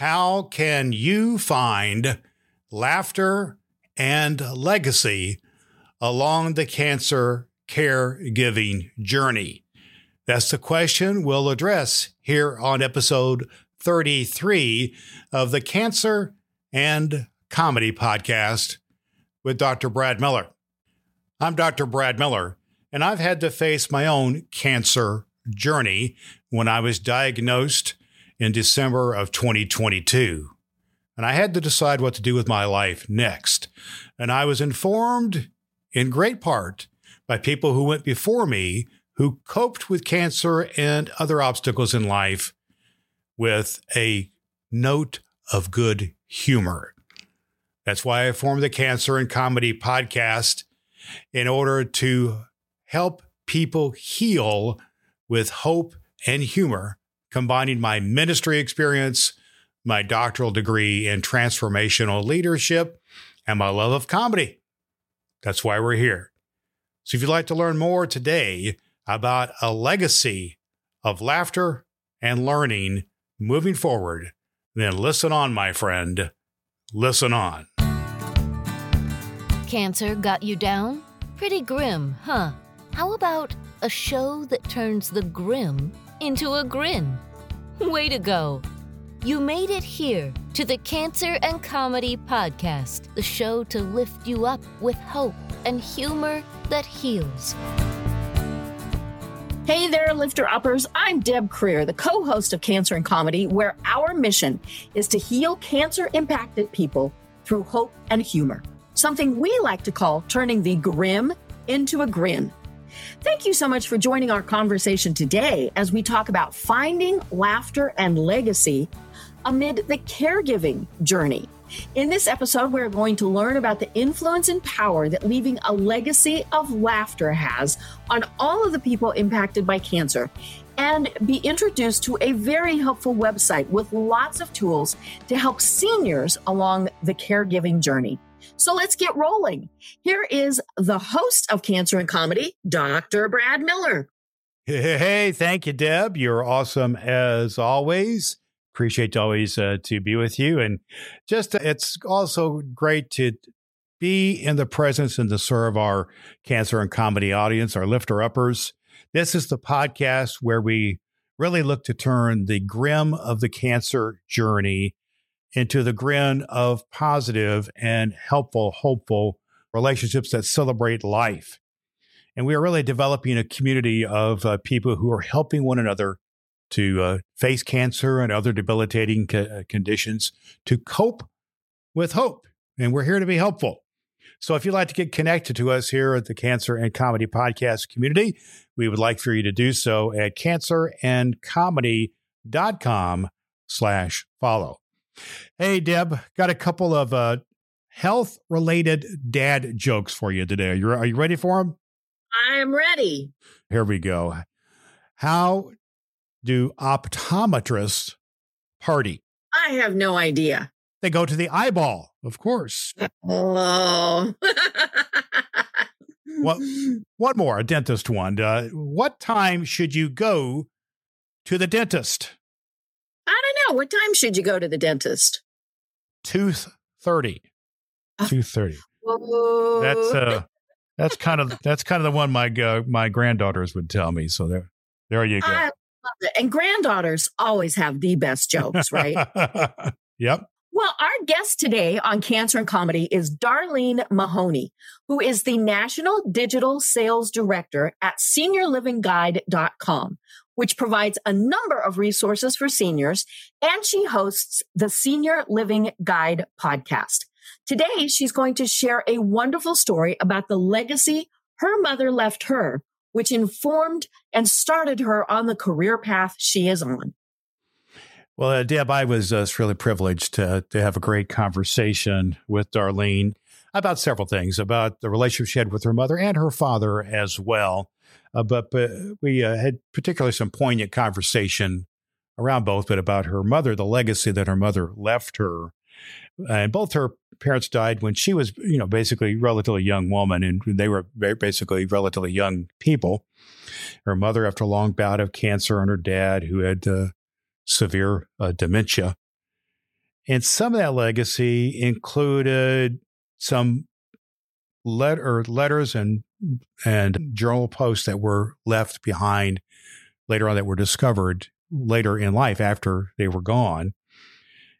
How can you find laughter and legacy along the cancer caregiving journey? That's the question we'll address here on episode 33 of the Cancer and Comedy Podcast with Dr. Brad Miller. I'm Dr. Brad Miller, and I've had to face my own cancer journey when I was diagnosed in December of 2022. And I had to decide what to do with my life next. And I was informed in great part by people who went before me who coped with cancer and other obstacles in life with a note of good humor. That's why I formed the Cancer and Comedy podcast in order to help people heal with hope and humor, combining my ministry experience, my doctoral degree in transformational leadership, and my love of comedy. That's why we're here. So if you'd like to learn more today about a legacy of laughter and learning moving forward, then listen on, my friend. Listen on. Cancer got you down? Pretty grim, huh? How about a show that turns the grim into a grin? Way to go! You made it here to the Cancer and Comedy Podcast, the show to lift you up with hope and humor that heals. Hey there, lifter uppers. I'm Deb Creer, the co host of Cancer and Comedy, where our mission is to heal cancer impacted people through hope and humor something we like to call turning the grim into a grin. Thank you so much for joining our conversation today as we talk about finding laughter and legacy amid the caregiving journey. In this episode, we're going to learn about the influence and power that leaving a legacy of laughter has on all of the people impacted by cancer and be introduced to a very helpful website with lots of tools to help seniors along the caregiving journey. So let's get rolling. Here is the host of Cancer and Comedy, Dr. Brad Miller. Hey, thank you, Deb. You're awesome as always. Appreciate always uh, to be with you. And just uh, it's also great to be in the presence and to serve our cancer and comedy audience, our lifter uppers. This is the podcast where we really look to turn the grim of the cancer journey into the grin of positive and helpful, hopeful relationships that celebrate life. And we are really developing a community of uh, people who are helping one another to uh, face cancer and other debilitating co- uh, conditions to cope with hope. And we're here to be helpful. So if you'd like to get connected to us here at the Cancer and Comedy Podcast community, we would like for you to do so at cancerandcomedy.com slash follow. Hey, Deb, got a couple of uh, health related dad jokes for you today. Are you, are you ready for them? I'm ready. Here we go. How do optometrists party? I have no idea. They go to the eyeball, of course. Oh. what, what more? A dentist one. Uh, what time should you go to the dentist? What time should you go to the dentist? Two thirty. Uh, Two thirty. That's uh, that's kind of that's kind of the one my uh, my granddaughters would tell me. So there, there you go. And granddaughters always have the best jokes, right? yep. Well, our guest today on Cancer and Comedy is Darleen Mahoney, who is the National Digital Sales Director at SeniorLivingGuide.com, which provides a number of resources for seniors, and she hosts the Senior Living Guide podcast. Today, she's going to share a wonderful story about the legacy her mother left her, which informed and started her on the career path she is on. Well, uh, Deb, I was uh, really privileged to, to have a great conversation with Darleen about several things about the relationship she had with her mother and her father as well. Uh, but, but we uh, had particularly some poignant conversation around both, but about her mother, the legacy that her mother left her. And both her parents died when she was, you know, basically relatively young woman, and they were basically relatively young people. Her mother, after a long bout of cancer, and her dad, who had uh, severe uh, dementia. And some of that legacy included some letter letters and and journal posts that were left behind later on that were discovered later in life after they were gone.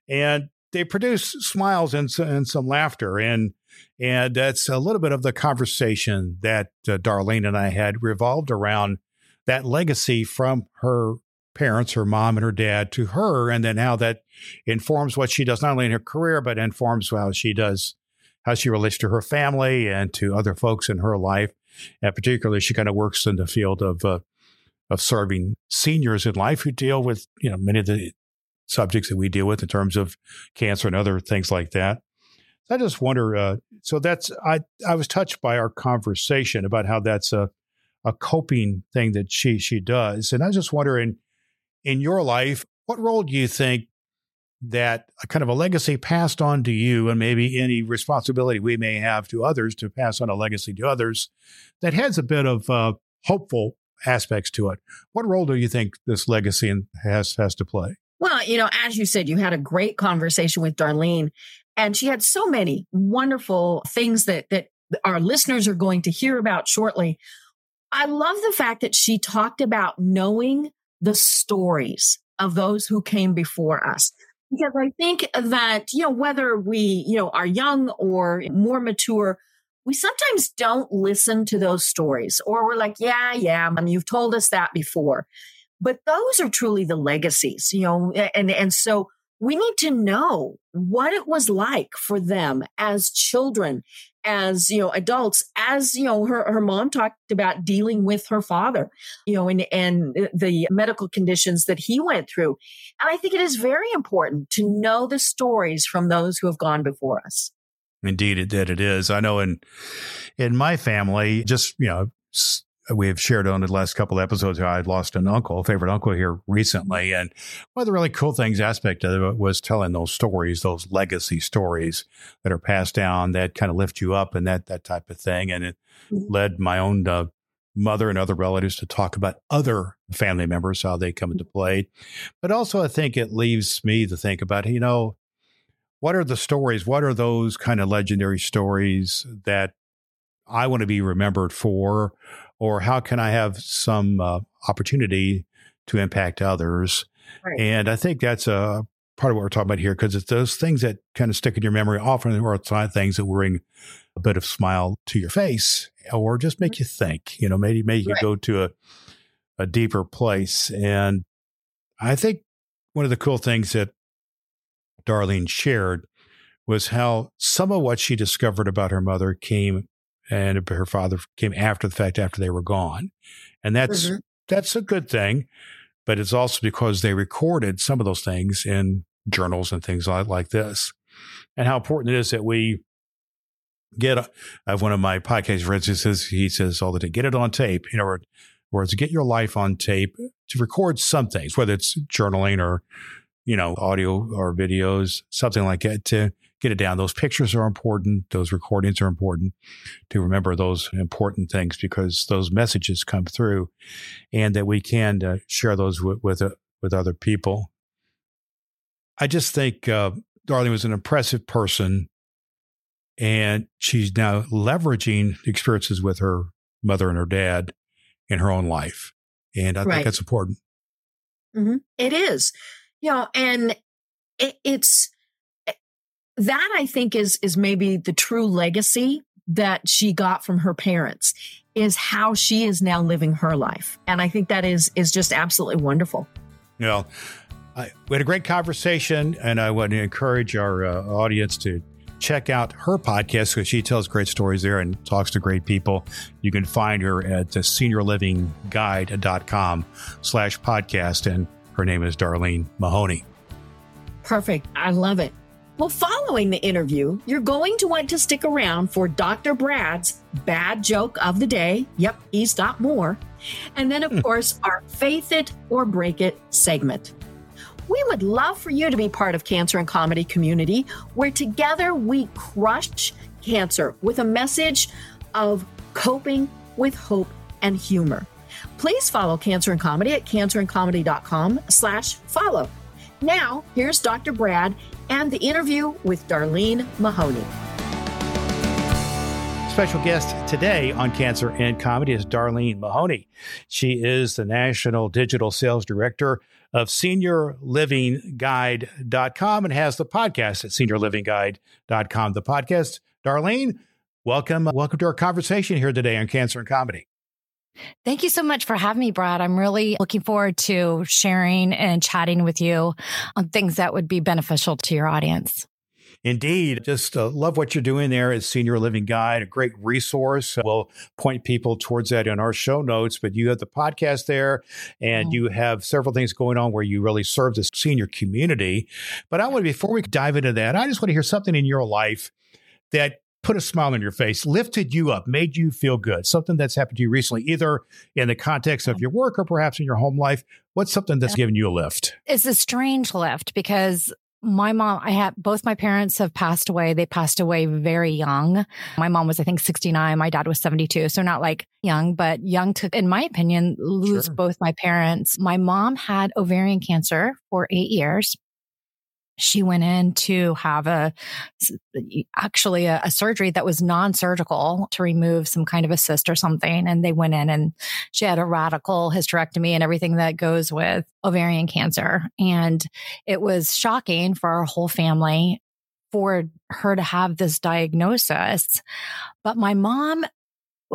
And they produce smiles and, and some laughter. And, and that's a little bit of the conversation that uh, Darleen and I had revolved around that legacy from her parents, her mom and her dad to her, and then how that informs what she does, not only in her career, but informs how she does, how she relates to her family and to other folks in her life. And particularly, she kind of works in the field of uh, of serving seniors in life who deal with you know many of the subjects that we deal with in terms of cancer and other things like that. I just wonder. Uh, so that's I I was touched by our conversation about how that's a a coping thing that she she does, and I was just wondering in your life, what role do you think that kind of a legacy passed on to you, and maybe any responsibility we may have to others to pass on a legacy to others that has a bit of uh, hopeful aspects to it. What role do you think this legacy has has to play? Well, you know, as you said, you had a great conversation with Darleen, and she had so many wonderful things that that our listeners are going to hear about shortly. I love the fact that she talked about knowing the stories of those who came before us. Because I think that, you know, whether we, you know, are young or more mature, we sometimes don't listen to those stories or we're like, yeah, yeah, I mean, you've told us that before. But those are truly the legacies, you know, and, and so we need to know what it was like for them as children, as, you know, adults, as, you know, her, her mom talked about dealing with her father, you know, and, and the medical conditions that he went through. And I think it is very important to know the stories from those who have gone before us. Indeed, it did. It is. I know in in my family, just you know, we have shared on the last couple of episodes how I lost an uncle, a favorite uncle here recently, and one of the really cool things aspect of it was telling those stories, those legacy stories that are passed down that kind of lift you up and that that type of thing, and it mm-hmm. led my own uh, mother and other relatives to talk about other family members how they come into mm-hmm. play, but also I think it leaves me to think about you know what are the stories? What are those kind of legendary stories that I want to be remembered for? Or how can I have some uh, opportunity to impact others? Right. And I think that's a part of what we're talking about here because it's those things that kind of stick in your memory often are things that bring a bit of smile to your face or just make you think, you know, maybe make you right. go to a, a deeper place. And I think one of the cool things that Darleen shared was how some of what she discovered about her mother came and her father came after the fact after they were gone. And that's mm-hmm. that's a good thing, but it's also because they recorded some of those things in journals and things like, like this. And how important it is that we get I have one of my podcast friends who says he says all the time, get it on tape, you know, or, or to get your life on tape to record some things, whether it's journaling or you know, audio or videos, something like that to get it down. Those pictures are important. Those recordings are important to remember those important things because those messages come through and that we can uh, share those with, with, uh, with, other people. I just think uh, Darleen was an impressive person and she's now leveraging experiences with her mother and her dad in her own life. And I right. think that's important. Mm-hmm. It is you know, and it, it's that I think is is maybe the true legacy that she got from her parents is how she is now living her life, and I think that is is just absolutely wonderful. Yeah, I, we had a great conversation, and I want to encourage our uh, audience to check out her podcast because she tells great stories there and talks to great people. You can find her at seniorlivingguide.com slash podcast. And her name is Darleen Mahoney. Perfect. I love it. Well, following the interview, you're going to want to stick around for Dr. Brad's bad joke of the day. Yep, he's got more. And then, of hmm. course, our Faith It or Break It segment. We would love for you to be part of Cancer and Comedy community, where together we crush cancer with a message of coping with hope and humor. Please follow Cancer and Comedy at cancerandcomedy.com slash follow. Now, here's Dr. Brad and the interview with Darleen Mahoney. Special guest today on Cancer and Comedy is Darleen Mahoney. She is the National Digital Sales Director of SeniorLivingGuide.com and has the podcast at SeniorLivingGuide.com. The podcast, Darleen, welcome. Welcome to our conversation here today on Cancer and Comedy. Thank you so much for having me, Brad. I'm really looking forward to sharing and chatting with you on things that would be beneficial to your audience. Indeed. Just uh, love what you're doing there as Senior Living Guide, a great resource. We'll point people towards that in our show notes, but you have the podcast there and mm-hmm. you have several things going on where you really serve the senior community. But I want to, before we dive into that, I just want to hear something in your life that put a smile on your face, lifted you up, made you feel good, something that's happened to you recently, either in the context of your work or perhaps in your home life. What's something that's given you a lift? It's a strange lift because my mom, I have both my parents have passed away. They passed away very young. My mom was, I think, 69. My dad was 72. So not like young, but young to, in my opinion, lose sure. both my parents. My mom had ovarian cancer for eight years she went in to have a actually a, a surgery that was non-surgical to remove some kind of a cyst or something and they went in and she had a radical hysterectomy and everything that goes with ovarian cancer. And it was shocking for our whole family for her to have this diagnosis. But my mom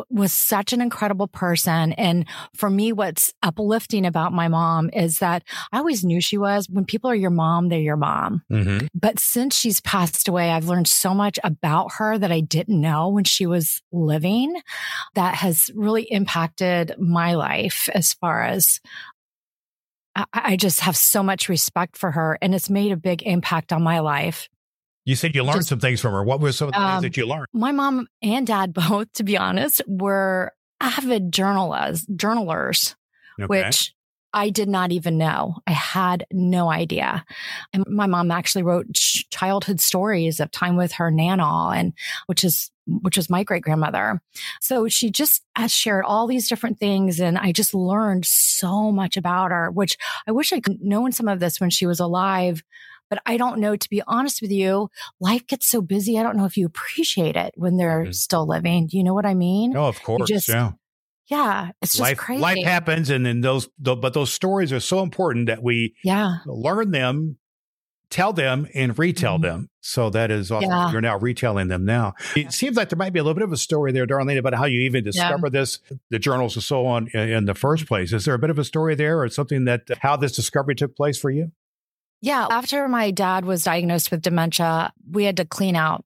was such an incredible person. And for me, what's uplifting about my mom is that I always knew she was. When people are your mom, they're your mom. Mm-hmm. But since she's passed away, I've learned so much about her that I didn't know when she was living that has really impacted my life as far as I just have so much respect for her and it's made a big impact on my life. You said you learned Just, some things from her. What were some of the um, things that you learned? My mom and dad both, to be honest, were avid journalers, journalers, okay. which I did not even know. I had no idea. And my mom actually wrote childhood stories of time with her nana and which is which was my great grandmother. So she just has shared all these different things and I just learned so much about her, which I wish I could known some of this when she was alive but I don't know, to be honest with you, life gets so busy. I don't know if you appreciate it when they're mm-hmm. still living. Do you know what I mean? No, of course. just, yeah. Yeah, it's just life, crazy. Life happens, and then those, but those stories are so important that we yeah learn them, tell them, and retell mm-hmm. them. So that is awesome. Yeah. You're now retelling them now. It seems like there might be a little bit of a story there, Darleen, about how you even discovered yeah. this, the journals and so on in, in the first place. Is there a bit of a story there, or something that how this discovery took place for you? Yeah. After my dad was diagnosed with dementia, we had to clean out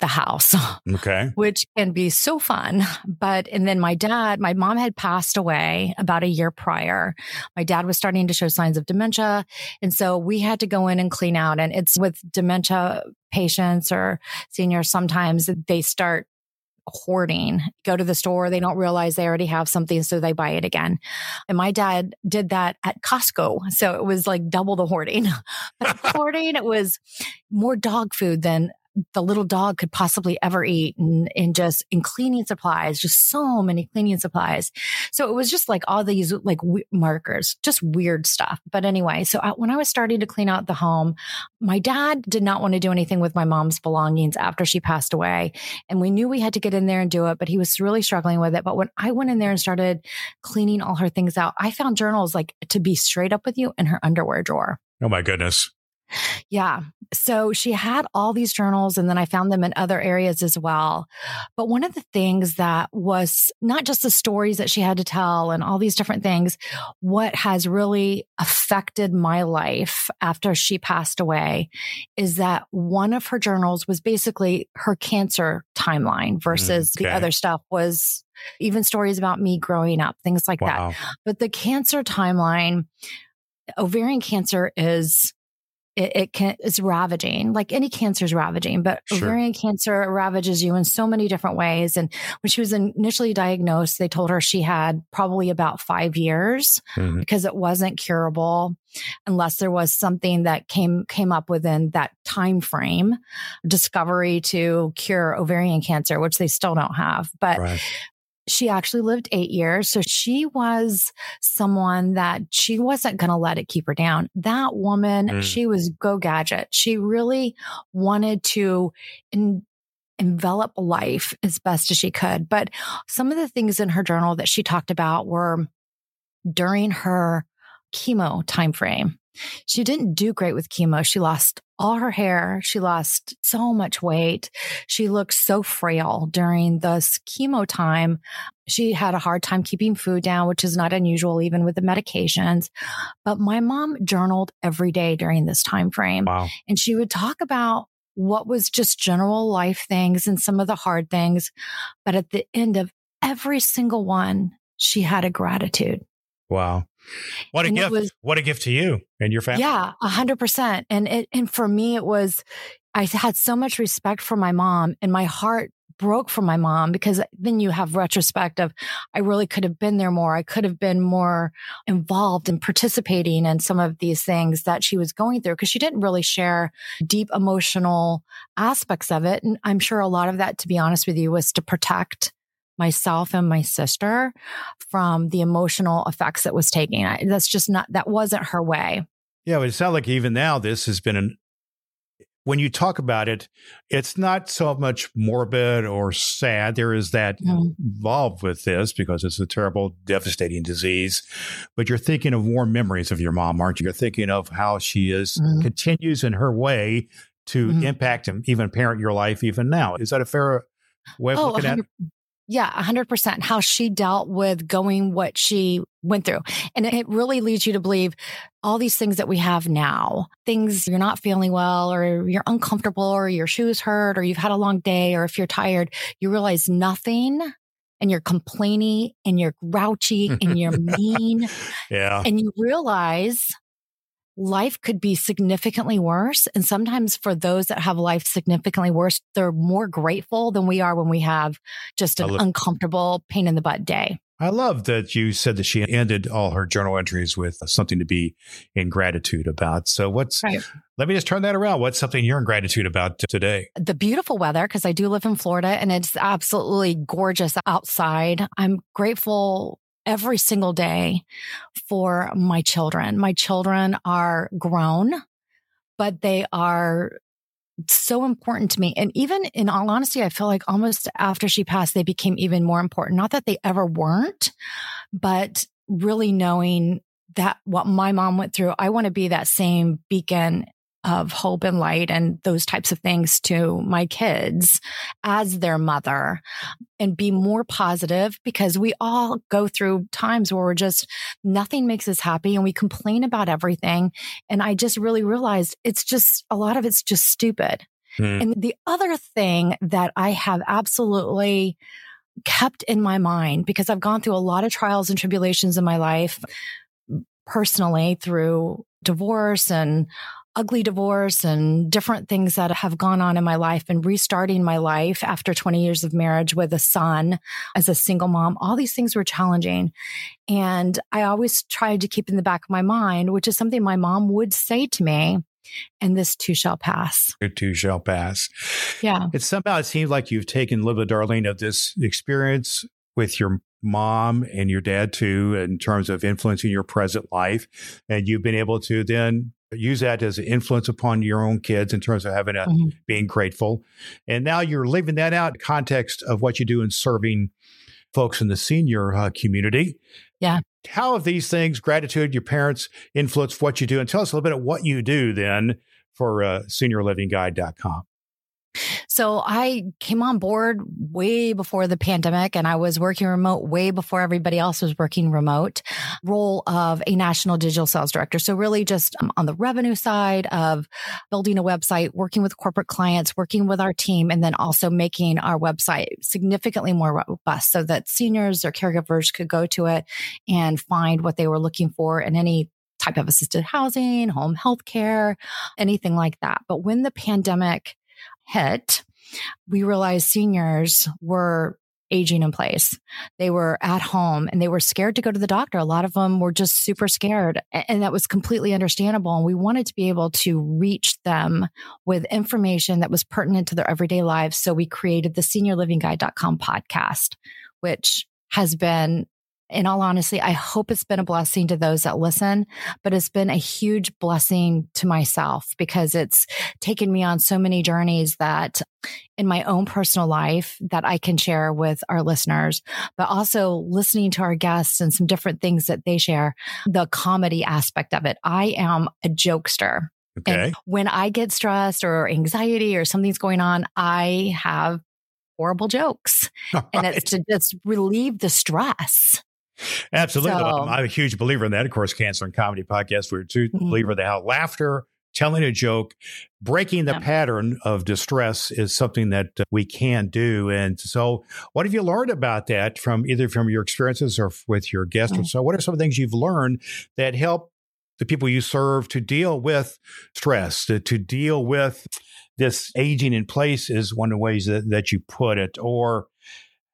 the house. Okay. Which can be so fun. But, and then my dad, my mom had passed away about a year prior. My dad was starting to show signs of dementia. And so we had to go in and clean out. And it's with dementia patients or seniors, sometimes they start hoarding. Go to the store, they don't realize they already have something, so they buy it again. And my dad did that at Costco. So it was like double the hoarding. but hoarding, it was more dog food than the little dog could possibly ever eat and, and just in cleaning supplies, just so many cleaning supplies. So it was just like all these like w- markers, just weird stuff. But anyway, so I, when I was starting to clean out the home, my dad did not want to do anything with my mom's belongings after she passed away. And we knew we had to get in there and do it, but he was really struggling with it. But when I went in there and started cleaning all her things out, I found journals like to be straight up with you in her underwear drawer. Oh my goodness. Yeah. So she had all these journals and then I found them in other areas as well. But one of the things that was not just the stories that she had to tell and all these different things, what has really affected my life after she passed away is that one of her journals was basically her cancer timeline versus okay. the other stuff was even stories about me growing up, things like wow. that. But the cancer timeline, ovarian cancer is it, it can is ravaging like any cancer is ravaging but sure. ovarian cancer ravages you in so many different ways and when she was initially diagnosed they told her she had probably about five years mm-hmm. because it wasn't curable unless there was something that came came up within that time frame discovery to cure ovarian cancer which they still don't have but right she actually lived eight years. So she was someone that she wasn't going to let it keep her down. That woman, mm. she was go gadget. She really wanted to in, envelop life as best as she could. But some of the things in her journal that she talked about were during her chemo timeframe. She didn't do great with chemo. She lost all her hair. She lost so much weight. She looked so frail during this chemo time. She had a hard time keeping food down, which is not unusual even with the medications. But my mom journaled every day during this time frame. Wow. And she would talk about what was just general life things and some of the hard things. But at the end of every single one, she had a gratitude. Wow. What a and gift. Was, what a gift to you and your family. Yeah, a hundred percent. And it, and for me, it was, I had so much respect for my mom and my heart broke for my mom because then you have retrospect of I really could have been there more. I could have been more involved in participating in some of these things that she was going through because she didn't really share deep emotional aspects of it. And I'm sure a lot of that, to be honest with you, was to protect myself and my sister from the emotional effects it was taking. I, that's just not, that wasn't her way. Yeah, but it sounds like even now this has been an, when you talk about it, it's not so much morbid or sad. There is that mm. involved with this because it's a terrible, devastating disease. But you're thinking of warm memories of your mom, aren't you? You're thinking of how she is mm. continues in her way to mm. impact and even parent your life even now. Is that a fair way of oh, looking at it? Yeah, 100%. How she dealt with going what she went through. And it really leads you to believe all these things that we have now, things you're not feeling well, or you're uncomfortable, or your shoes hurt, or you've had a long day, or if you're tired, you realize nothing and you're complaining and you're grouchy and you're mean. yeah. And you realize life could be significantly worse. And sometimes for those that have life significantly worse, they're more grateful than we are when we have just an uncomfortable pain in the butt day. I love that you said that she ended all her journal entries with something to be in gratitude about. So, what's, right. let me just turn that around. What's something you're in gratitude about today? The beautiful weather, because I do live in Florida and it's absolutely gorgeous outside. I'm grateful every single day for my children. My children are grown, but they are so important to me. And even in all honesty, I feel like almost after she passed, they became even more important. Not that they ever weren't, but really knowing that what my mom went through, I want to be that same beacon of hope and light and those types of things to my kids as their mother and be more positive because we all go through times where we're just nothing makes us happy and we complain about everything. And I just really realized it's just a lot of it's just stupid. Hmm. And the other thing that I have absolutely kept in my mind because I've gone through a lot of trials and tribulations in my life personally through divorce and ugly divorce and different things that have gone on in my life and restarting my life after 20 years of marriage with a son as a single mom. All these things were challenging. And I always tried to keep in the back of my mind, which is something my mom would say to me. And this too shall pass. It too shall pass. Yeah. It somehow it seems like you've taken a little bit, Darleen, of this experience with your mom and your dad too, in terms of influencing your present life. And you've been able to then use that as an influence upon your own kids in terms of having a mm-hmm. being grateful. And now you're leaving that out in context of what you do in serving folks in the senior uh, community. Yeah. How have these things, gratitude, your parents, influenced what you do? And tell us a little bit of what you do then for uh, seniorlivingguide.com. So I came on board way before the pandemic and I was working remote way before everybody else was working remote role of a national digital sales director. So really just um, on the revenue side of building a website, working with corporate clients, working with our team, and then also making our website significantly more robust so that seniors or caregivers could go to it and find what they were looking for in any type of assisted housing, home health care, anything like that. But when the pandemic hit, we realized seniors were aging in place. They were at home and they were scared to go to the doctor. A lot of them were just super scared. And that was completely understandable. And we wanted to be able to reach them with information that was pertinent to their everyday lives. So we created the seniorlivingguide.com podcast, which has been in all honesty, I hope it's been a blessing to those that listen, but it's been a huge blessing to myself because it's taken me on so many journeys that in my own personal life that I can share with our listeners, but also listening to our guests and some different things that they share, the comedy aspect of it. I am a jokester. Okay. And when I get stressed or anxiety or something's going on, I have horrible jokes. All And right. it's to just relieve the stress. Absolutely. So- I'm, I'm a huge believer in that. Of course, Cancer and Comedy Podcast, we're a true Mhm. believer that how laughter, telling a joke, breaking the Yeah. pattern of distress is something that uh, we can do. And so, what have you learned about that from either from your experiences or f- with your guests? Mhm. So, what are some of the things you've learned that help the people you serve to deal with stress, to, to deal with this aging in place is one of the ways that, that you put it, or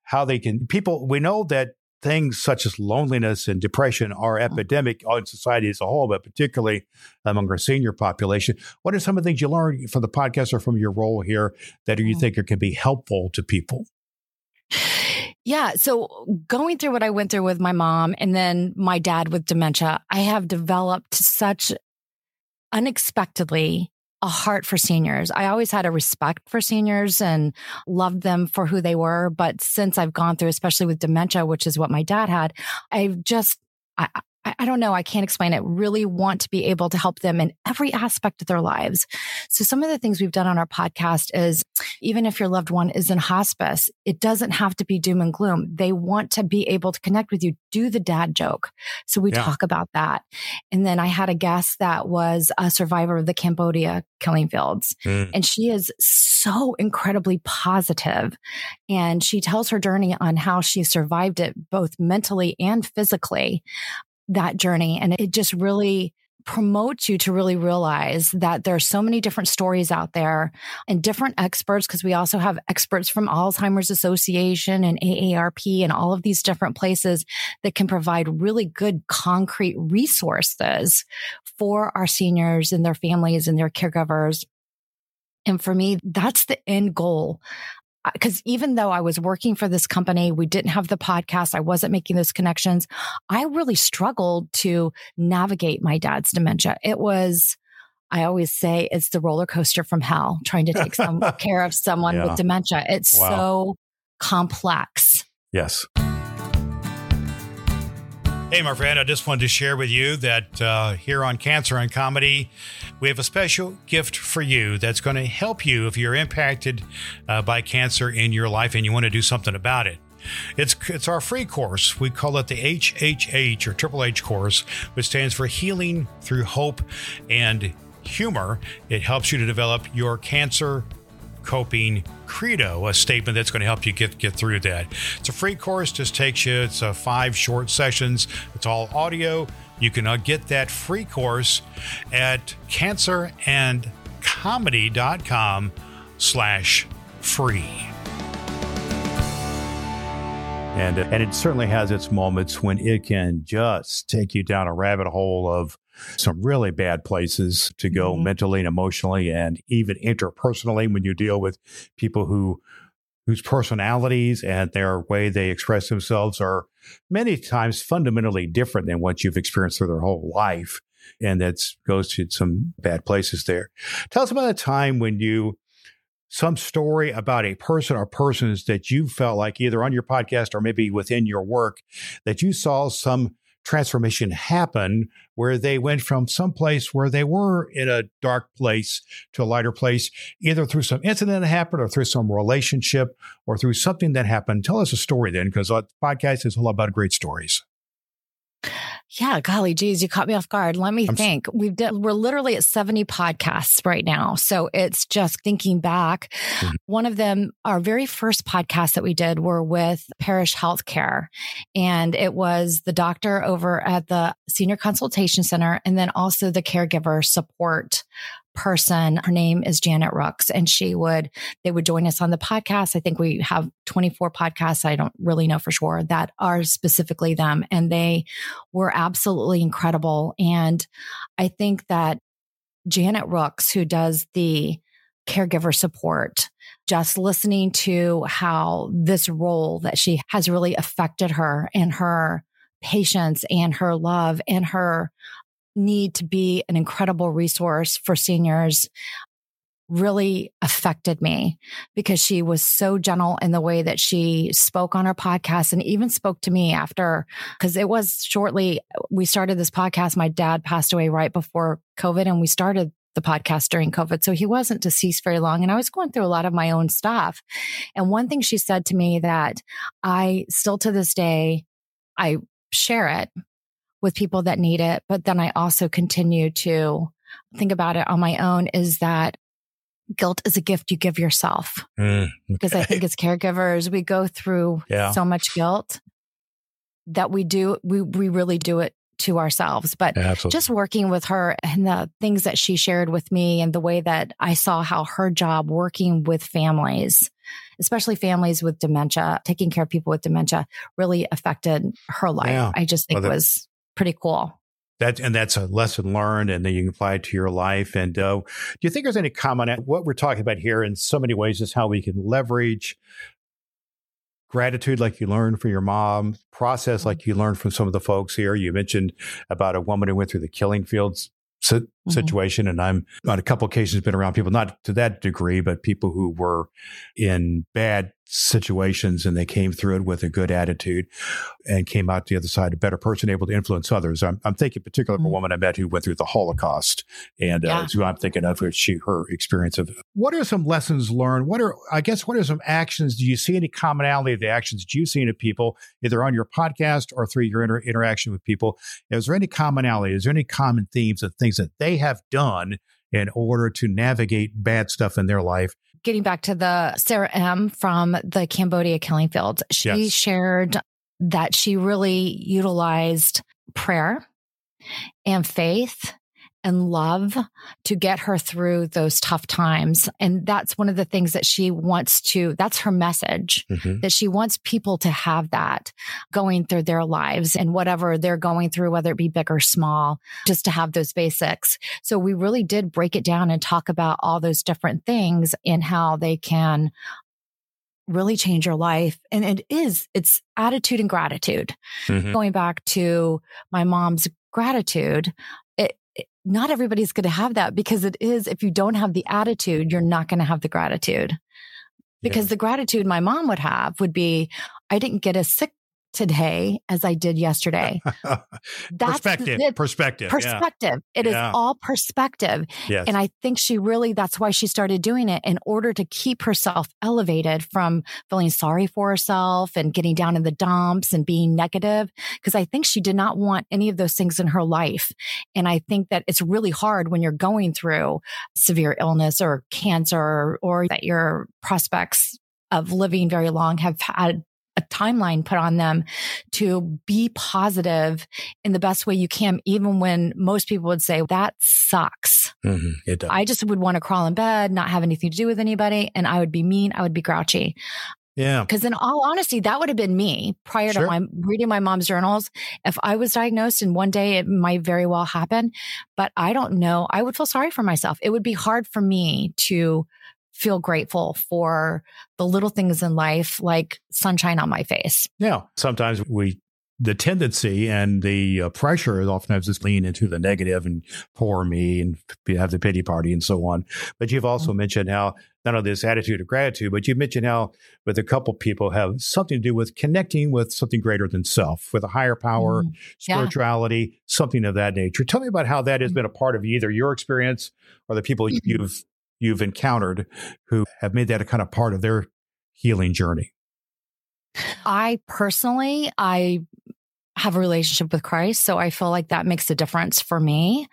how they can people we know that things such as loneliness and depression are epidemic in society as a whole, but particularly among our senior population. What are some of the things you learned from the podcast or from your role here that you Mhm. think are, can be helpful to people? Yeah. So going through what I went through with my mom and then my dad with dementia, I have developed such unexpectedly a heart for seniors. I always had a respect for seniors and loved them for who they were. But since I've gone through, especially with dementia, which is what my dad had, I've just, I, I I don't know. I can't explain it. Really want to be able to help them in every aspect of their lives. So some of the things we've done on our podcast is even if your loved one is in hospice, it doesn't have to be doom and gloom. They want to be able to connect with you. Do the dad joke. So we Yeah. talk about that. And then I had a guest that was a survivor of the Cambodia killing fields. Mm. And she is so incredibly positive. And she tells her journey on how she survived it both mentally and physically, that journey. And it just really promotes you to really realize that there are so many different stories out there and different experts because we also have experts from Alzheimer's Association and AARP and all of these different places that can provide really good concrete resources for our seniors and their families and their caregivers. And for me, that's the end goal. Because even though I was working for this company, we didn't have the podcast, I wasn't making those connections. I really struggled to navigate my dad's dementia. It was, I always say, it's the roller coaster from hell trying to take some care of someone Yeah. with dementia. It's Wow. so complex. Yes. Hey, my friend, I just wanted to share with you that uh, here on Cancer and Comedy, we have a special gift for you that's going to help you if you're impacted uh, by cancer in your life and you want to do something about it. It's it's our free course. We call it the HHH or Triple H course, which stands for Healing Through Hope and Humor. It helps you to develop your cancer coping credo, a statement that's going to help you get get through that. It's a free course, just takes you. It's uh, five short sessions. It's all audio. You can uh, get that free course at cancerandcomedy.com slash free. And, and it certainly has its moments when it can just take you down a rabbit hole of some really bad places to go Mhm. mentally and emotionally and even interpersonally when you deal with people who whose personalities and their way they express themselves are many times fundamentally different than what you've experienced through their whole life and that goes to some bad places there tell us about a time when you some story about a person or persons that you felt like either on your podcast or maybe within your work that you saw some transformation happen where they went from some place where they were in a dark place to a lighter place, either through some incident that happened or through some relationship or through something that happened. Tell us a story then, because our uh, podcast is all about great stories. Yeah, golly geez, you caught me off guard. Let me I'm think. We've done, we're literally at 70 podcasts right now. So it's just thinking back. Mhm. One of them, our very first podcast that we did were with Parrish Healthcare. And it was the doctor over at the Senior Consultation Center and then also the caregiver support person. Her name is Janet Rooks and she would, they would join us on the podcast. I think we have 24 podcasts. I don't really know for sure that are specifically them. And they were absolutely incredible. And I think that Janet Rooks, who does the caregiver support, just listening to how this role that she has really affected her and her patience and her love and her need to be an incredible resource for seniors really affected me because she was so gentle in the way that she spoke on her podcast and even spoke to me after. Because it was shortly we started this podcast. My dad passed away right before covid and we started the podcast during covid. So he wasn't deceased very long and i was going through a lot of my own stuff. And one thing she said to me that i still to this day i share it with people that need it but then i also continue to think about it on my own is that guilt is a gift you give yourself. Mm, okay. Because I think as caregivers, we go through yeah. so much guilt that we do, we, we really do it to ourselves. But just working with her and the things that she shared with me and the way that I saw how her job working with families, especially families with dementia, taking care of people with dementia really affected her life. Yeah. I just think well, was pretty cool that and that's a lesson learned, and then you can apply it to your life. And uh, do you think there's any comment what we're talking about here? In so many ways, is how we can leverage gratitude, like you learned from your mom, process like you learned from some of the folks here. You mentioned about a woman who went through the killing fields mm-hmm. situation. And I'm on a couple occasions been around people, not to that degree, but people who were in bad situations and they came through it with a good attitude and came out the other side a better person, able to influence others. I'm, I'm thinking particularly of a mm-hmm. woman I met who went through the Holocaust and uh, yeah. uh, who I'm thinking of she, her experience of what are some lessons learned? What are, I guess, what are some actions? Do you see any commonality of the actions that you've seen of people either on your podcast or through your inter- interaction with people? Is there any commonality? Is there any common themes of things that they have done in order to navigate bad stuff in their life getting back to the Sarah M from the Cambodia killing fields, she yes. shared that she really utilized prayer and faith and love to get her through those tough times. And that's one of the things that she wants to, that's her message mm-hmm. that she wants people to have that going through their lives and whatever they're going through, whether it be big or small, just to have those basics. So we really did break it down and talk about all those different things and how they can really change your life. And it is, it's attitude and gratitude. Mm-hmm. Going back to my mom's gratitude, not everybody's going to have that because it is, if you don't have the attitude, you're not going to have the gratitude. Because yeah. the gratitude my mom would have would be, I didn't get as sick today as I did yesterday. That's perspective, the, perspective, perspective. Yeah. It yeah. is all perspective. Yes. And I think she really, that's why she started doing it in order to keep herself elevated from feeling sorry for herself and getting down in the dumps and being negative. Cause I think she did not want any of those things in her life. And I think that it's really hard when you're going through severe illness or cancer or that your prospects of living very long have had a timeline put on them to be positive in the best way you can, even when most people would say that sucks. Mm-hmm, I just would want to crawl in bed, not have anything to do with anybody. And I would be mean. I would be grouchy. Yeah. Because in all honesty, that would have been me prior sure. to my reading my mom's journals. If I was diagnosed and one day it might very well happen, but I don't know, I would feel sorry for myself. It would be hard for me to feel grateful for the little things in life like sunshine on my face. Yeah. Sometimes we the tendency and the uh, pressure is oftentimes just lean into the negative and poor me and have the pity party and so on. But you've also mm-hmm. mentioned how not only this attitude of gratitude, but you mentioned how with a couple people have something to do with connecting with something greater than self, with a higher power, mm-hmm. spirituality, something of that nature. Tell me about how that has mm-hmm. been a part of either your experience or the people mm-hmm. you've you've encountered who have made that a kind of part of their healing journey? I personally, I have a relationship with Christ. So I feel like that makes a difference for me.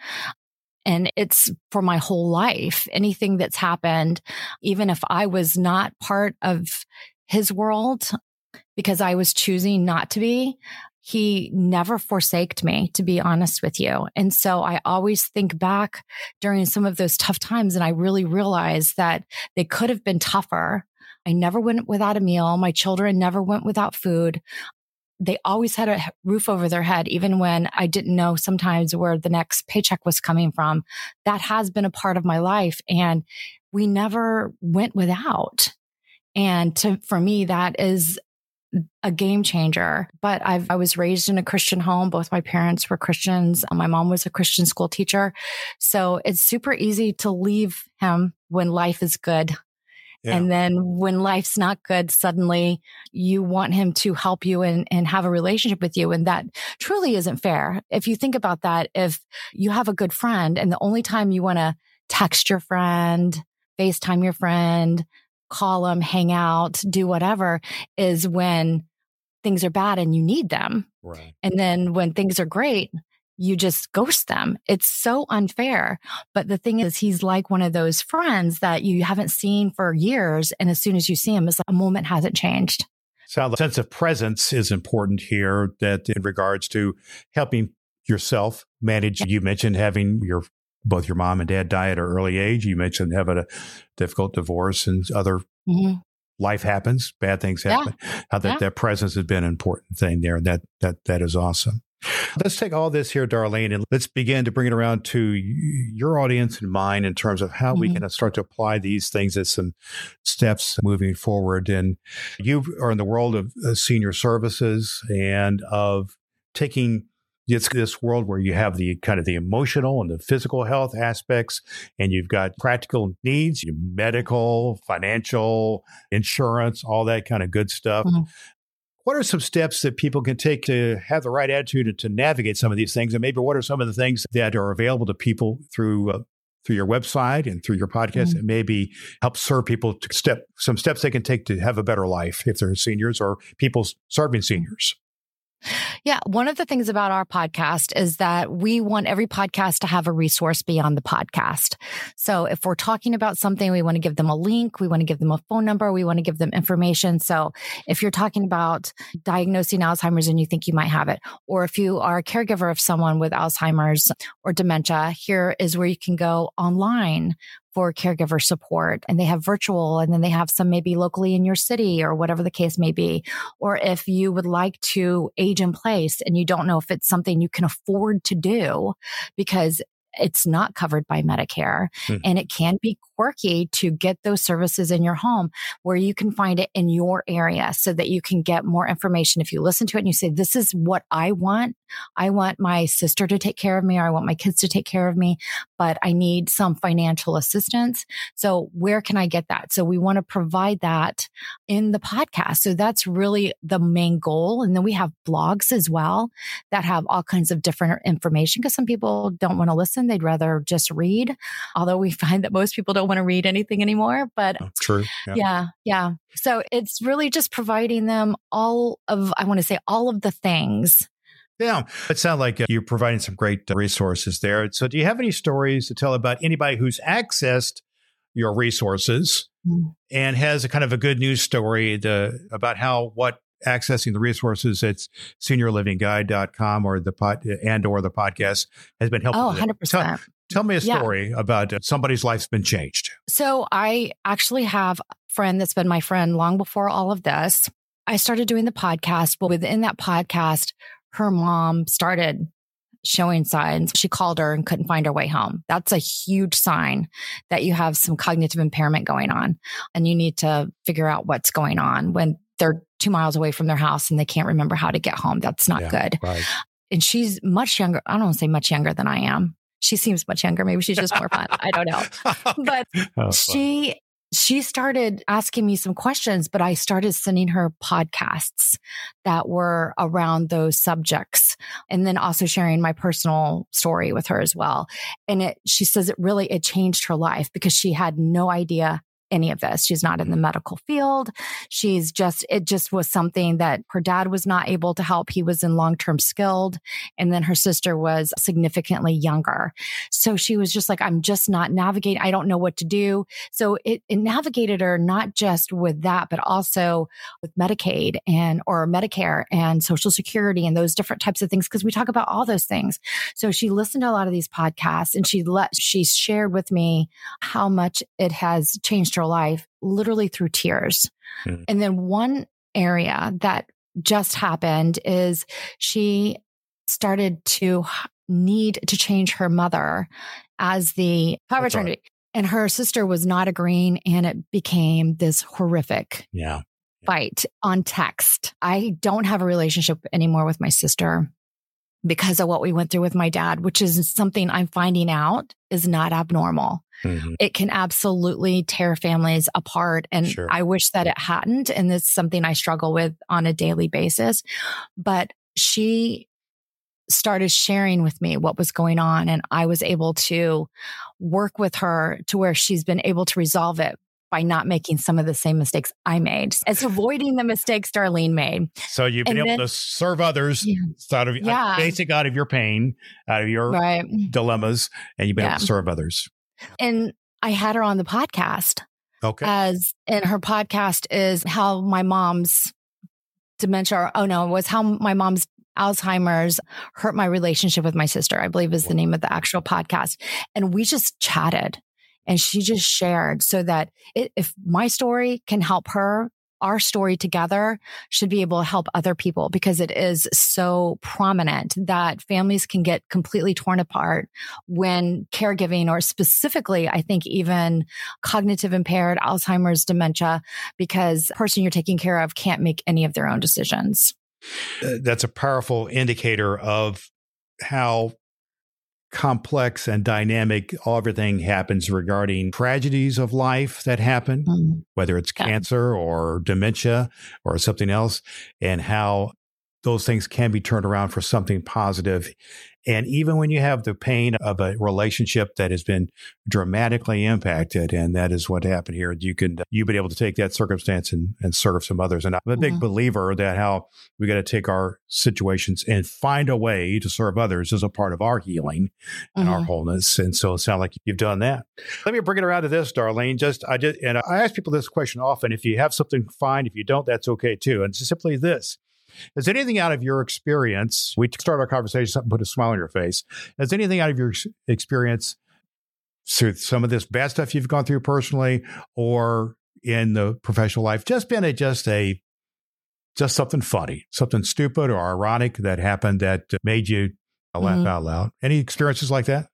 And it's for my whole life. Anything that's happened, even if I was not part of his world because I was choosing not to be, he never forsaked me, to be honest with you. And so I always think back during some of those tough times and I really realized that they could have been tougher. I never went without a meal. My children never went without food. they always had a roof over their head, even when I didn't know sometimes where the next paycheck was coming from. That has been a part of my life. And we never went without. And to, for me, that is a game changer. But I've, I was raised in a Christian home. Both my parents were Christians. My mom was a Christian school teacher. So it's super easy to leave him when life is good. Yeah. And then when life's not good, suddenly you want him to help you and, and have a relationship with you. And that truly isn't fair. If you think about that, if you have a good friend and the only time you want to text your friend, FaceTime your friend, call them, hang out, do whatever is when things are bad and you need them. Right. And then when things are great, you just ghost them. It's so unfair. But the thing is, he's like one of those friends that you haven't seen for years. And as soon as you see him, it's like a moment hasn't changed. So the sense of presence is important here that in regards to helping yourself manage, you mentioned having your both your mom and dad die at an early age. You mentioned having a difficult divorce and other mm-hmm. life happens, bad things happen. Yeah. How that, yeah. that presence has been an important thing there. That that that is awesome. Let's take all this here, Darleen, and let's begin to bring it around to your audience and mine in terms of how mm-hmm. we can start to apply these things as some steps moving forward. And you are in the world of uh, senior services and of taking it's this world where you have the kind of the emotional and the physical health aspects, and you've got practical needs, medical, financial, insurance, all that kind of good stuff. Mm-hmm. What are some steps that people can take to have the right attitude to navigate some of these things? And maybe what are some of the things that are available to people through uh, through your website and through your podcast mm-hmm. and maybe help serve people to step some steps they can take to have a better life if they're seniors or people serving seniors. Yeah. One of the things about our podcast is that we want every podcast to have a resource beyond the podcast. So if we're talking about something, we want to give them a link, we want to give them a phone number, we want to give them information. So if you're talking about diagnosing Alzheimer's and you think you might have it, or if you are a caregiver of someone with Alzheimer's or dementia, here is where you can go online for caregiver support and they have virtual and then they have some maybe locally in your city or whatever the case may be. Or if you would like to age in place and you don't know if it's something you can afford to do because it's not covered by Medicare mm. and it can be quirky to get those services in your home where you can find it in your area so that you can get more information. If you listen to it and you say, this is what I want. I want my sister to take care of me or I want my kids to take care of me, but I need some financial assistance. So where can I get that? So we want to provide that in the podcast. So that's really the main goal. And then we have blogs as well that have all kinds of different information because some people don't want to listen. They'd rather just read. Although we find that most people don't don't want to read anything anymore. But oh, true. Yeah. yeah. Yeah. So it's really just providing them all of, I want to say, all of the things yeah, it sounds like uh, you're providing some great uh, resources there. So, do you have any stories to tell about anybody who's accessed your resources mm-hmm. and has a kind of a good news story to, about how what accessing the resources at seniorlivingguide.com or the pod and or the podcast has been helpful? Oh, 100%. Tell, Tell me a story yeah. about uh, somebody's life's been changed. So I actually have a friend that's been my friend long before all of this. I started doing the podcast, but within that podcast, her mom started showing signs. She called her and couldn't find her way home. That's a huge sign that you have some cognitive impairment going on and you need to figure out what's going on when they're two miles away from their house and they can't remember how to get home. That's not yeah, good. Right. And she's much younger. I don't want to say much younger than I am she seems much younger. Maybe she's just more fun. I don't know. But oh, she she started asking me some questions, but I started sending her podcasts that were around those subjects and then also sharing my personal story with her as well. And it, she says it really, it changed her life because she had no idea any of this. She's not in the mm. medical field. She's just, it just was something that her dad was not able to help. He was in long term skilled. And then her sister was significantly younger. So she was just like, I'm just not navigating. I don't know what to do. So it, it navigated her not just with that, but also with Medicaid and, or Medicare and Social Security and those different types of things. Cause we talk about all those things. So she listened to a lot of these podcasts and she let, she shared with me how much it has changed life literally through tears. Mm. And then one area that just happened is she started to need to change her mother as the power That's attorney. right. And her sister was not agreeing, and it became this horrific Yeah. fight on text. I don't have a relationship anymore with my sister because of what we went through with my dad, which is something I'm finding out is not abnormal. Mhm. It can absolutely tear families apart. And Sure. I wish that it hadn't. And it's something I struggle with on a daily basis. But she started sharing with me what was going on. And I was able to work with her to where she's been able to resolve it by not making some of the same mistakes I made. It's avoiding the mistakes Darleen made. So you've been And able then- to serve others Yeah. out of uh, Yeah. basic out of your pain, out of your Right. dilemmas, and you've been Yeah. able to serve others. And I had her on the podcast Okay. as and her podcast is how my mom's dementia or, oh no it was how my mom's alzheimer's hurt my relationship with my sister i believe is the name of the actual podcast and we just chatted and she just shared so that it, if my story can help her our story together should be able to help other people because it is so prominent that families can get completely torn apart when caregiving or specifically i think even cognitive impaired alzheimer's dementia because person you're taking care of can't make any of their own decisions. Uh, that's a powerful indicator of how complex and dynamic everything happens regarding tragedies of life that happen, Mm. whether it's Yeah. cancer or dementia or something else, and how those things can be turned around for something positive. And even when you have the pain of a relationship that has been dramatically impacted, and that is what happened here, you can you've been able to take that circumstance and, and serve some others. And I'm a big Mhm. believer that how we got to take our situations and find a way to serve others as a part of our healing and our Mhm. wholeness. And so it sounds like you've done that. Let me bring it around to this, Darleen. Just I just and I ask people this question often. If you have something, fine. If you don't, that's okay too. And it's simply this. Is anything out of your experience? We start our conversation, put a smile on your face. Is anything out of your experience through some of this bad stuff you've gone through personally or in the professional life just been a just a just something funny, something stupid or ironic that happened that made you laugh Mhm. out loud? Any experiences like that?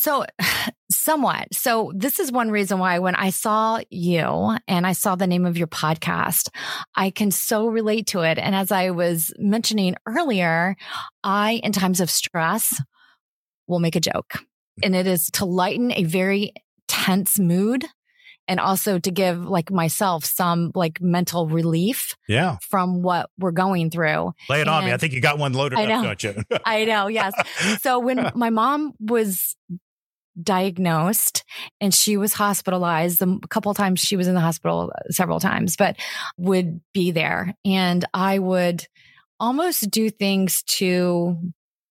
So, somewhat. So, this is one reason why when I saw you and I saw the name of your podcast, I can so relate to it. And as I was mentioning earlier, I, in times of stress, will make a joke. And it is to lighten a very tense mood and also to give like myself some like mental relief Yeah. from what we're going through. Lay it on me. I think you got one loaded I up, know. don't you? I know, yes. So when my mom was diagnosed and she was hospitalized a couple times she was in the hospital several times but would be there and i would almost do things to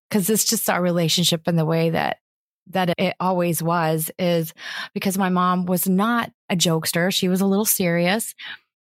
because it's just our relationship and the way that that it always was is because my mom was not a jokester she was a little serious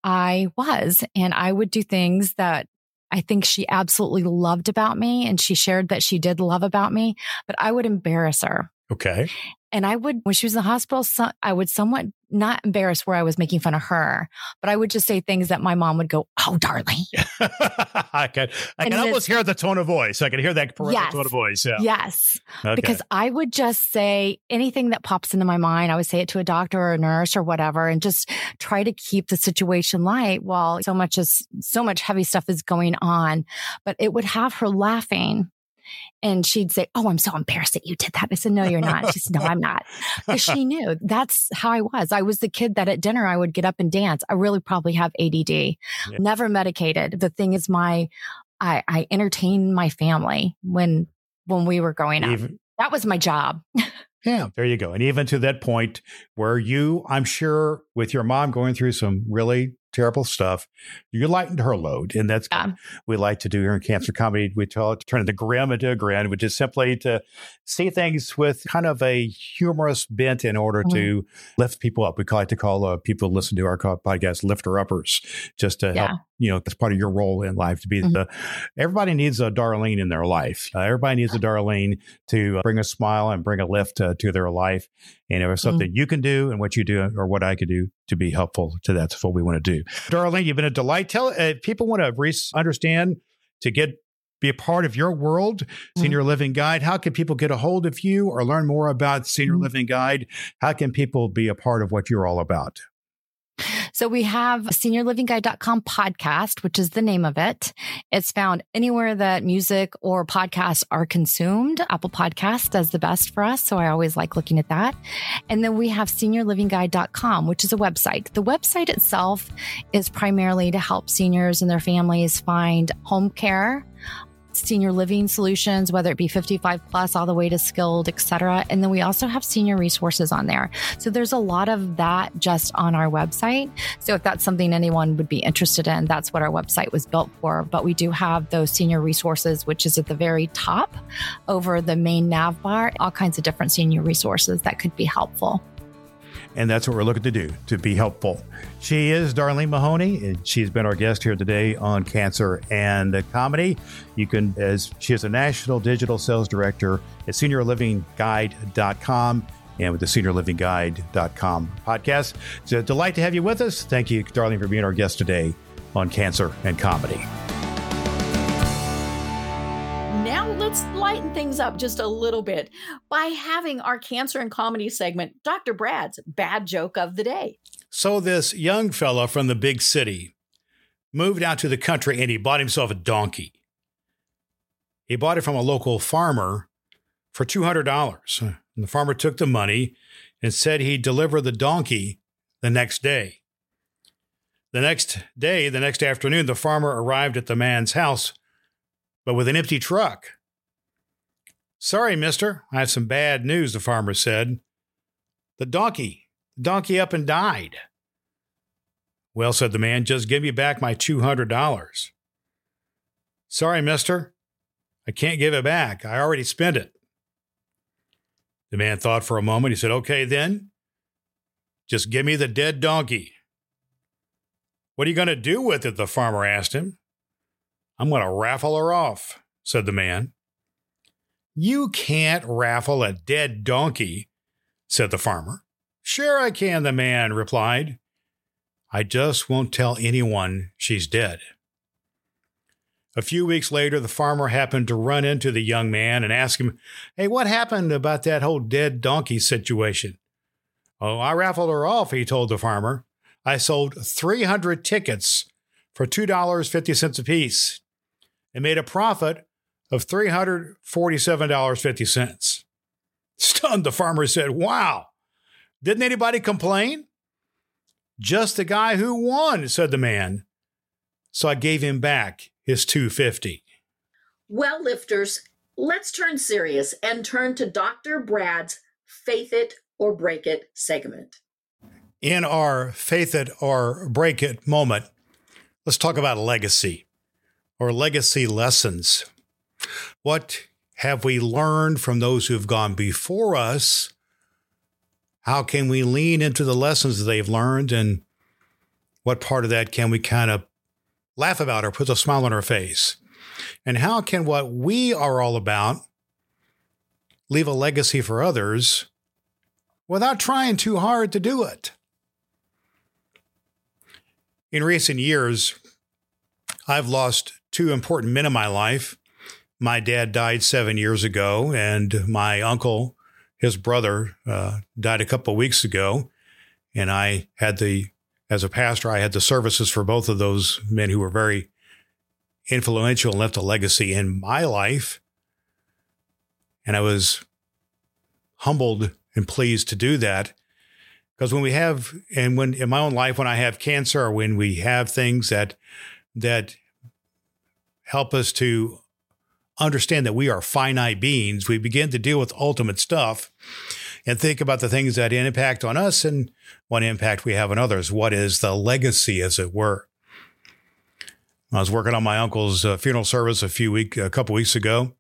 i was and i would do things that I think she absolutely loved about me and she shared that she did love about me, but I would embarrass her. Okay. And I would, when she was in the hospital, so, I would somewhat not embarrass where I was making fun of her, but I would just say things that my mom would go, Oh, darling. I can, I And can almost it's- hear the tone of voice. I can hear that Yes. tone of voice. Yeah. Yes. Okay. Because I would just say anything that pops into my mind. I would say it to a doctor or a nurse or whatever and just try to keep the situation light while so much is so much heavy stuff is going on. But it would have her laughing. And she'd say, Oh, I'm so embarrassed that you did that. I said, No, you're not. She said, No, I'm not. Because she knew that's how I was. I was the kid that at dinner I would get up and dance. I really probably have ADD, never medicated. The thing is, my, I, I entertained my family when, when we were growing up. Even, That was my job. yeah, there you go. And even to that point where you, I'm sure, with your mom going through some really terrible stuff, you lightened her load. And that's Yeah. what we like to do here in Cancer Comedy. We tell it to turn the grim into a grin, which is simply to see things with kind of a humorous bent in order Mm-hmm. to lift people up. We like to call uh, people who listen to our podcast lifter uppers, just to Yeah. help you know, that's part of your role in life to be Mhm. the, everybody needs a Darleen in their life. Uh, everybody needs a Darleen to uh, bring a smile and bring a lift uh, to their life. And if there's something you can do and what you do or what I could do to be helpful to that, that's what we want to do. Darleen, you've been a delight. Tell, uh, people want to re- understand to get, be a part of your world, Senior Living Guide. How can people get a hold of you or learn more about Senior Mhm. Living Guide? How can people be a part of what you're all about? So we have seniorlivingguide.com podcast, which is the name of it. It's found anywhere that music or podcasts are consumed. Apple Podcast does the best for us. So I always like looking at that. And then we have seniorlivingguide.com, which is a website. The website itself is primarily to help seniors and their families find home care, senior living solutions, whether it be 55 plus all the way to skilled, et cetera. And then we also have senior resources on there. So there's a lot of that just on our website. So if that's something anyone would be interested in, that's what our website was built for. But we do have those senior resources, which is at the very top over the main nav bar, all kinds of different senior resources that could be helpful. And that's what we're looking to do to be helpful. She is Darleen Mahoney, and she's been our guest here today on Cancer and Comedy. You can, as she is a national digital sales director at seniorlivingguide.com and with the seniorlivingguide.com podcast. It's a delight to have you with us. Thank you, Darleen, for being our guest today on Cancer and Comedy. Now let's lighten things up just a little bit by having our cancer and comedy segment, Dr. Brad's bad joke of the day. So this young fella from the big city moved out to the country and he bought himself a donkey. He bought it from a local farmer for $200. And the farmer took the money and said he'd deliver the donkey the next day. The next day, the next afternoon, the farmer arrived at the man's house, but with an empty truck. Sorry, mister, I have some bad news, the farmer said. The donkey, the donkey up and died. Well, said the man, just give me back my $200. Sorry, mister, I can't give it back. I already spent it. The man thought for a moment. He said, Okay, then, just give me the dead donkey. What are you going to do with it? The farmer asked him. I'm going to raffle her off, said the man. You can't raffle a dead donkey, said the farmer. Sure, I can, the man replied. I just won't tell anyone she's dead. A few weeks later, the farmer happened to run into the young man and ask him, Hey, what happened about that whole dead donkey situation? Oh, I raffled her off, he told the farmer. I sold 300 tickets for $2.50 apiece and made a profit of $347.50. Stunned, the farmer said, Wow, didn't anybody complain? Just the guy who won, said the man. So I gave him back his 250. Well, lifters, let's turn serious and turn to Dr. Brad's Faith It or Break It segment. In our faith it or break it moment, let's talk about legacy or legacy lessons. What have we learned from those who've gone before us? How can we lean into the lessons that they've learned? And what part of that can we kind of laugh about or put a smile on our face? And how can what we are all about leave a legacy for others without trying too hard to do it? In recent years, I've lost two important men in my life. My dad died seven years ago, and my uncle, his brother, uh, died a couple of weeks ago. And I had the, as a pastor, I had the services for both of those men who were very influential and left a legacy in my life. And I was humbled and pleased to do that. Because when we have, and when in my own life, when I have cancer or when we have things that, that help us to understand that we are finite beings, we begin to deal with ultimate stuff and think about the things that impact on us and what impact we have on others. What is the legacy, as it were? I was working on my uncle's uh, funeral service a few week, a couple weeks ago.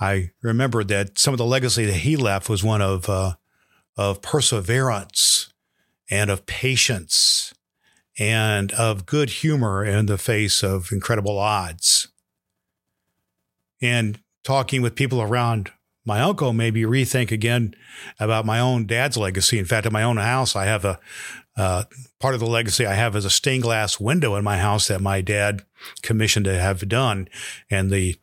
I remembered that some of the legacy that he left was one of uh, of perseverance and of patience and of good humor in the face of incredible odds. And talking with people around my uncle made me rethink again about my own dad's legacy. In fact, in my own house, I have a uh, part of the legacy I have is a stained glass window in my house that my dad commissioned to have done. And the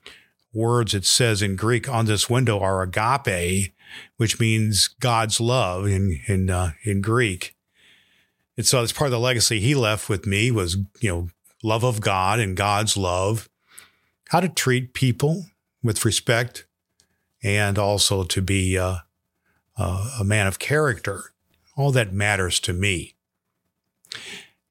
words it says in Greek on this window are agape, which means God's love in in uh, in Greek. And so it's part of the legacy he left with me was you know love of God and God's love, how to treat people with respect, and also to be uh, uh, a man of character. All that matters to me.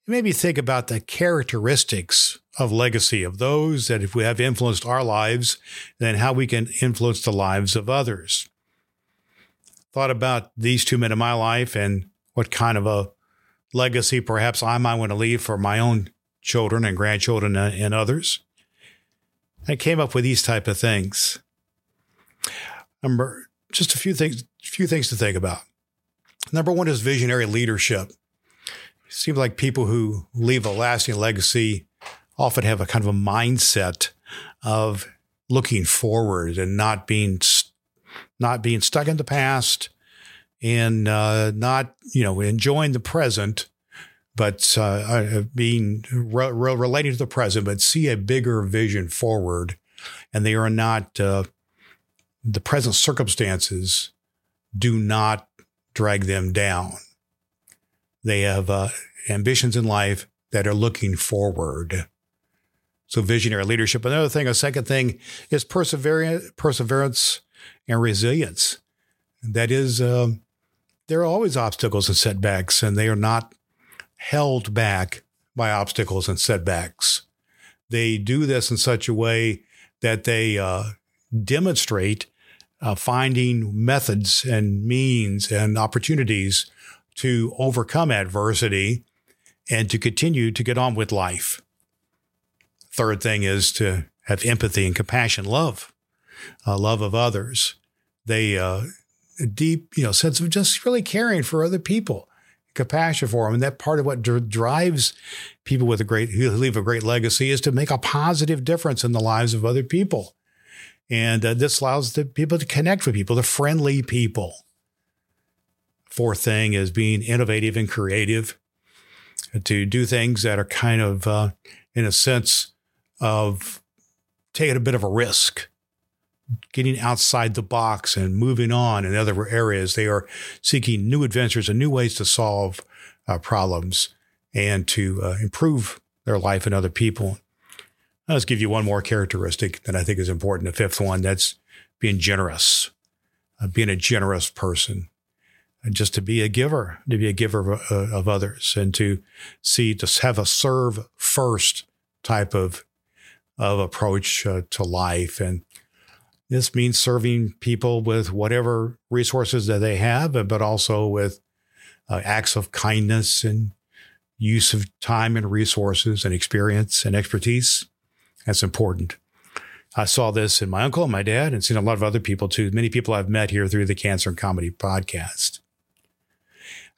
Maybe think about the characteristics of legacy of those that if we have influenced our lives, then how we can influence the lives of others. Thought about these two men in my life and what kind of a legacy perhaps I might want to leave for my own children and grandchildren and others. I came up with these type of things. Number just a few things, few things to think about. Number one is visionary leadership. It seems like people who leave a lasting legacy often have a kind of a mindset of looking forward and not being not being stuck in the past and uh, not you know enjoying the present but uh, uh being re- re- relating to the present but see a bigger vision forward and they are not uh, the present circumstances do not drag them down they have uh, ambitions in life that are looking forward so visionary leadership. Another thing, a second thing is perseverance, perseverance and resilience. That is, um, there are always obstacles and setbacks, and they are not held back by obstacles and setbacks. They do this in such a way that they uh, demonstrate uh, finding methods and means and opportunities to overcome adversity and to continue to get on with life. Third thing is to have empathy and compassion, love, uh, love of others. They, uh, a deep, you know, sense of just really caring for other people, compassion for them. And that part of what dr- drives people with a great, who leave a great legacy is to make a positive difference in the lives of other people. And uh, this allows the people to connect with people, the friendly people. Fourth thing is being innovative and creative to do things that are kind of, uh, in a sense, of taking a bit of a risk, getting outside the box and moving on in other areas. They are seeking new adventures and new ways to solve uh, problems and to uh, improve their life and other people. Just give you one more characteristic that I think is important. The fifth one that's being generous, uh, being a generous person, and just to be a giver, to be a giver of, uh, of others, and to see, to have a serve first type of of approach uh, to life. And this means serving people with whatever resources that they have, but also with uh, acts of kindness and use of time and resources and experience and expertise. That's important. I saw this in my uncle and my dad and seen a lot of other people too. Many people I've met here through the Cancer and Comedy podcast.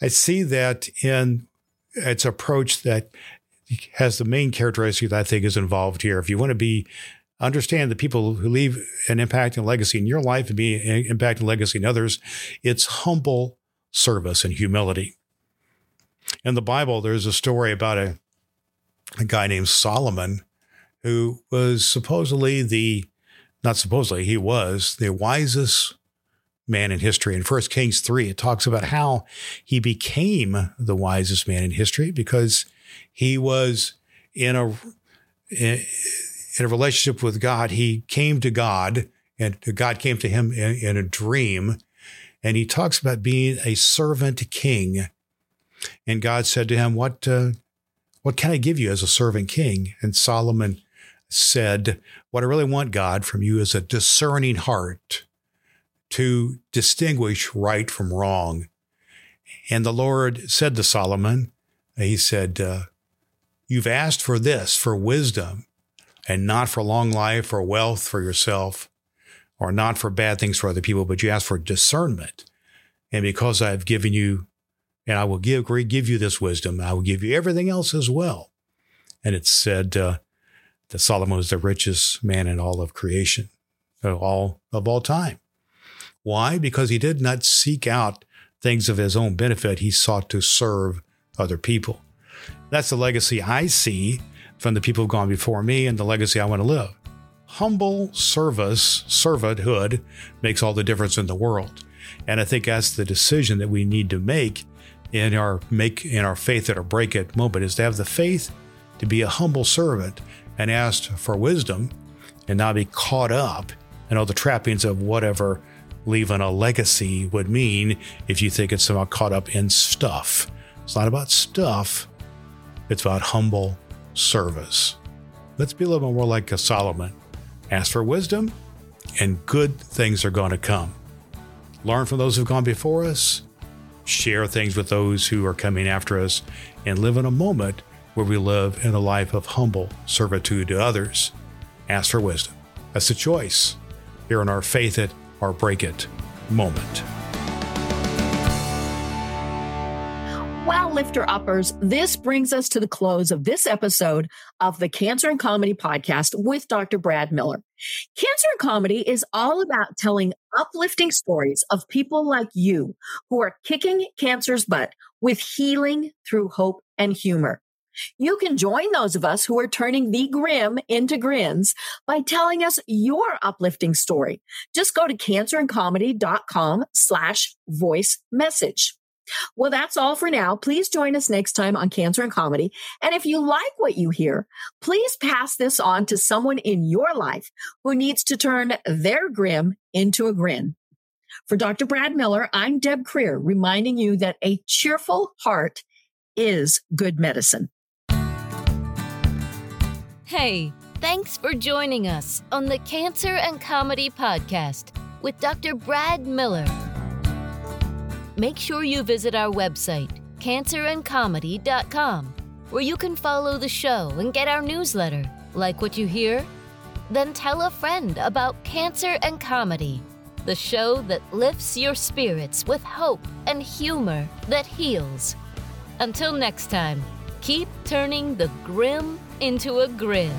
I see that in its approach that has the main characteristic that I think is involved here. If you want to be understand the people who leave an impact and legacy in your life and be an impact and legacy in others, it's humble service and humility. In the Bible, there's a story about a, a guy named Solomon who was supposedly the, not supposedly, he was the wisest man in history. In 1 Kings 3, it talks about how he became the wisest man in history because he was in a in a relationship with God. He came to God, and God came to him in, in a dream, and he talks about being a servant king. And God said to him, "What uh, what can I give you as a servant king?" And Solomon said, "What I really want, God, from you is a discerning heart." To distinguish right from wrong. And the Lord said to Solomon, he said, uh, You've asked for this, for wisdom, and not for long life or wealth for yourself, or not for bad things for other people, but you ask for discernment. And because I've given you and I will give give you this wisdom. I will give you everything else as well. And it said uh, that Solomon was the richest man in all of creation, of all of all time. Why? Because he did not seek out things of his own benefit. He sought to serve other people. That's the legacy I see from the people who've gone before me and the legacy I want to live. Humble service, servanthood makes all the difference in the world. And I think that's the decision that we need to make in our make in our faith at or break it moment is to have the faith to be a humble servant and ask for wisdom and not be caught up in all the trappings of whatever leaving a legacy would mean if you think it's somehow caught up in stuff. It's not about stuff, it's about humble service. Let's be a little more like a Solomon. Ask for wisdom, and good things are going to come. Learn from those who've gone before us, share things with those who are coming after us, and live in a moment where we live in a life of humble servitude to others. Ask for wisdom. That's a choice here in our Faith It or Break It moment. Lifter uppers, this brings us to the close of this episode of the Cancer and Comedy podcast with Dr. Brad Miller. Cancer and Comedy is all about telling uplifting stories of people like you who are kicking cancer's butt with healing through hope and humor. You can join those of us who are turning the grim into grins by telling us your uplifting story. Just go to cancerandcomedy.com slash voice message. Well, that's all for now. Please join us next time on Cancer and Comedy. And if you like what you hear, please pass this on to someone in your life who needs to turn their grim into a grin. For Dr. Brad Miller, I'm Deb Krier, reminding you that a cheerful heart is good medicine. Hey, thanks for joining us on the Cancer and Comedy Podcast with Dr. Brad Miller. Make sure you visit our website, cancerandcomedy.com, where you can follow the show and get our newsletter. Like what you hear? Then tell a friend about Cancer and Comedy, the show that lifts your spirits with hope and humor that heals. Until next time, keep turning the grim into a grin.